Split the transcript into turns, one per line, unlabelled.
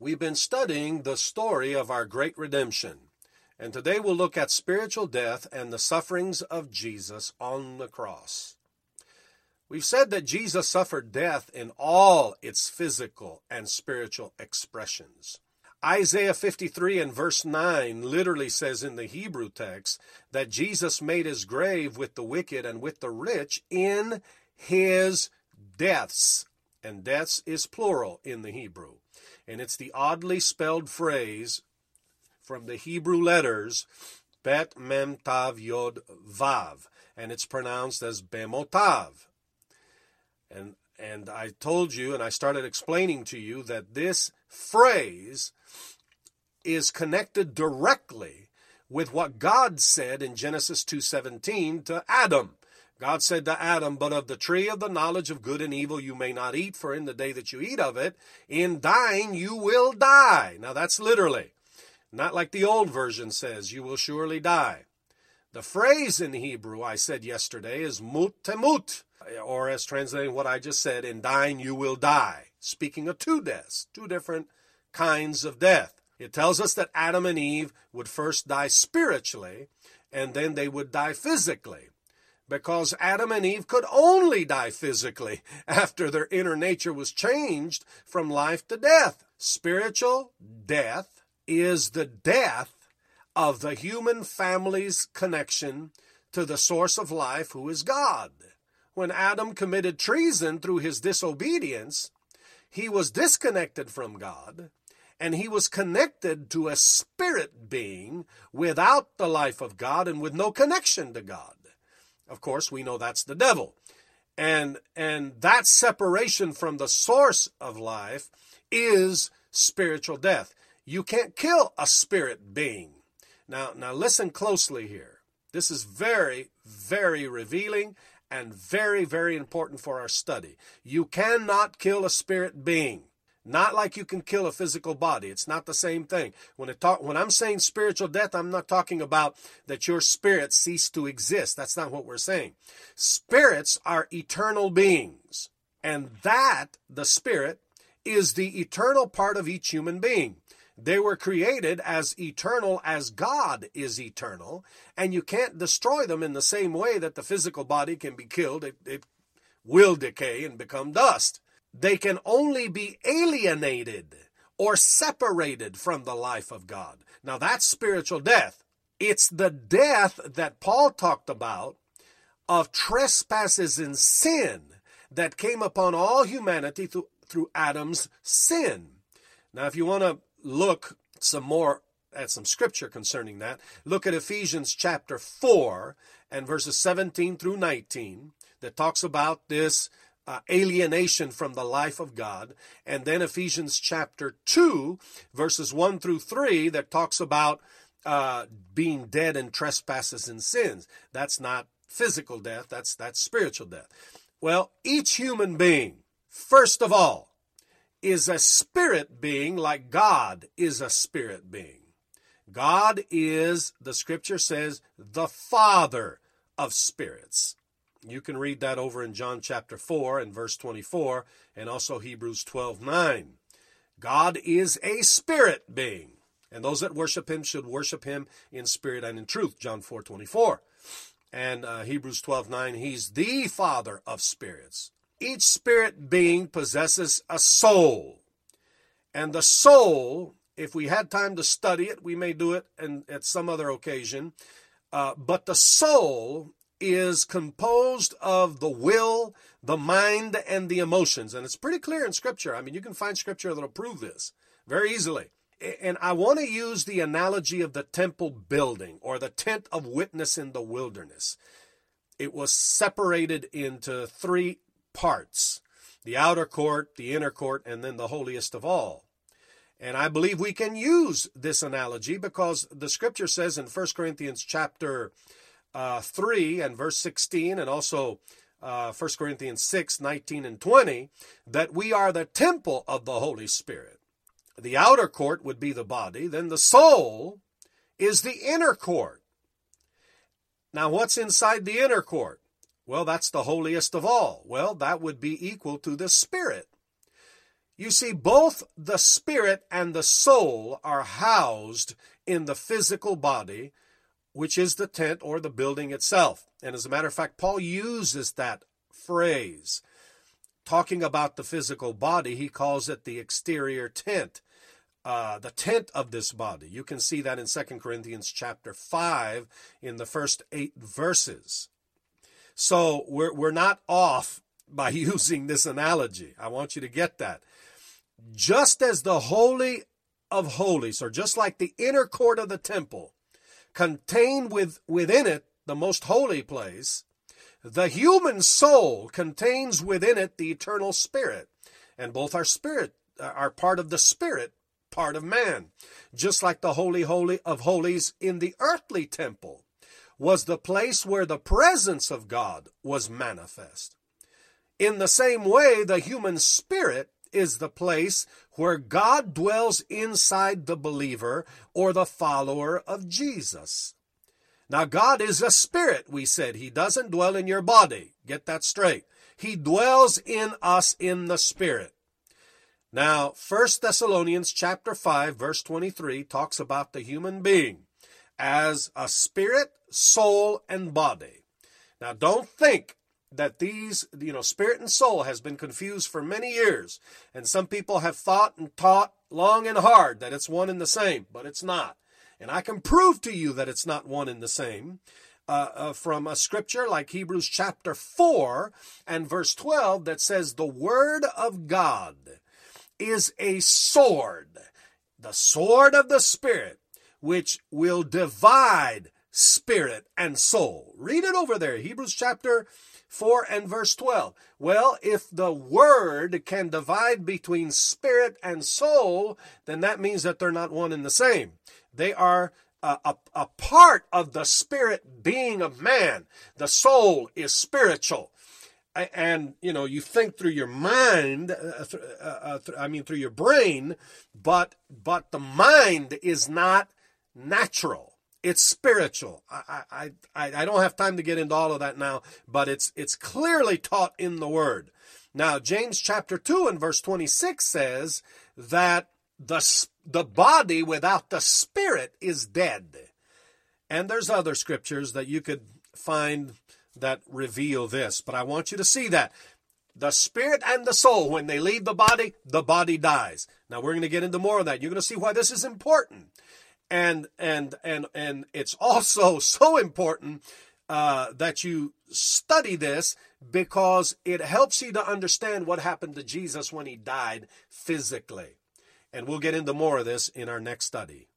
We've been studying the story of our great redemption, and today we'll look at spiritual death and the sufferings of Jesus on the cross. We've said that Jesus suffered death in all its physical and spiritual expressions. Isaiah 53 and verse 9 literally says in the Hebrew text that Jesus made his grave with the wicked and with the rich in his deaths. And deaths is plural in the Hebrew. And it's the oddly spelled phrase from the Hebrew letters Bet Mem Tav Yod Vav. And it's pronounced as Bemotav. And and I told you and I started explaining to you that this phrase is connected directly with what God said in Genesis 2:17 to Adam. God said to Adam, But of the tree of the knowledge of good and evil you may not eat, for in the day that you eat of it, in dying you will die. Now that's literally. Not like the old version says, you will surely die. The phrase in Hebrew I said yesterday is mut temut, or as translating what I just said, in dying you will die. Speaking of two deaths, two different kinds of death. It tells us that Adam and Eve would first die spiritually, and then they would die physically because Adam and Eve could only die physically after their inner nature was changed from life to death. Spiritual death is the death of the human family's connection to the source of life, who is God. When Adam committed treason through his disobedience, he was disconnected from God and he was connected to a spirit being without the life of God and with no connection to God. Of course, we know that's the devil. And and that separation from the source of life is spiritual death. You can't kill a spirit being. Now now listen closely here. This is very very revealing and very very important for our study. You cannot kill a spirit being. Not like you can kill a physical body. It's not the same thing. When it talk, when I'm saying spiritual death, I'm not talking about that your spirit ceased to exist. That's not what we're saying. Spirits are eternal beings. And that, the spirit, is the eternal part of each human being. They were created as eternal as God is eternal, and you can't destroy them in the same way that the physical body can be killed. It, it will decay and become dust they can only be alienated or separated from the life of God. Now that's spiritual death. It's the death that Paul talked about of trespasses and sin that came upon all humanity through, through Adam's sin. Now, if you want to look some more at some scripture concerning that, look at Ephesians chapter 4 and verses 17 through 19 that talks about this uh, alienation from the life of God. And then Ephesians chapter 2, verses 1 through 3, that talks about uh, being dead in trespasses and sins. That's not physical death, that's, that's spiritual death. Well, each human being, first of all, is a spirit being like God is a spirit being. God is, the scripture says, the Father of spirits. You can read that over in John chapter 4 and verse 24 and also Hebrews 12 9. God is a spirit being, and those that worship him should worship him in spirit and in truth. John 4 24. And uh, Hebrews 12 9, he's the Father of spirits. Each spirit being possesses a soul. And the soul, if we had time to study it, we may do it and at some other occasion. Uh, but the soul is composed of the will, the mind, and the emotions. And it's pretty clear in Scripture. I mean, you can find Scripture that'll prove this very easily. And I want to use the analogy of the temple building or the tent of witness in the wilderness. It was separated into three parts the outer court, the inner court, and then the holiest of all. And I believe we can use this analogy because the scripture says in 1 Corinthians chapter uh, 3 and verse 16, and also uh, 1 Corinthians 6, 19, and 20, that we are the temple of the Holy Spirit. The outer court would be the body, then the soul is the inner court. Now, what's inside the inner court? Well, that's the holiest of all. Well, that would be equal to the spirit. You see, both the spirit and the soul are housed in the physical body, which is the tent or the building itself. And as a matter of fact, Paul uses that phrase. Talking about the physical body, he calls it the exterior tent. Uh, the tent of this body. You can see that in 2 Corinthians chapter 5 in the first eight verses. So we're, we're not off by using this analogy. I want you to get that. Just as the Holy of Holies, or just like the inner court of the temple, contained with, within it the most holy place, the human soul contains within it the eternal spirit, and both are spirit uh, are part of the spirit part of man. Just like the holy holy of holies in the earthly temple was the place where the presence of God was manifest. In the same way, the human spirit is the place where God dwells inside the believer or the follower of Jesus. Now, God is a spirit, we said. He doesn't dwell in your body. Get that straight. He dwells in us in the spirit. Now, 1 Thessalonians chapter 5 verse 23 talks about the human being as a spirit, soul, and body. Now, don't think that these, you know, spirit and soul has been confused for many years. And some people have thought and taught long and hard that it's one and the same, but it's not. And I can prove to you that it's not one and the same. Uh, uh, from a scripture like Hebrews chapter 4 and verse 12 that says, The Word of God is a sword, the sword of the Spirit, which will divide spirit and soul. Read it over there, Hebrews chapter 4 and verse 12. Well, if the word can divide between spirit and soul, then that means that they're not one and the same. They are a, a, a part of the spirit being of man. The soul is spiritual and you know you think through your mind uh, uh, uh, i mean through your brain but but the mind is not natural it's spiritual. I, I, I, I don't have time to get into all of that now, but it's, it's clearly taught in the Word. Now, James chapter 2 and verse 26 says that the, the body without the spirit is dead. And there's other scriptures that you could find that reveal this, but I want you to see that. The spirit and the soul, when they leave the body, the body dies. Now we're going to get into more of that. You're going to see why this is important and and and and it's also so important uh, that you study this because it helps you to understand what happened to Jesus when he died physically. And we'll get into more of this in our next study.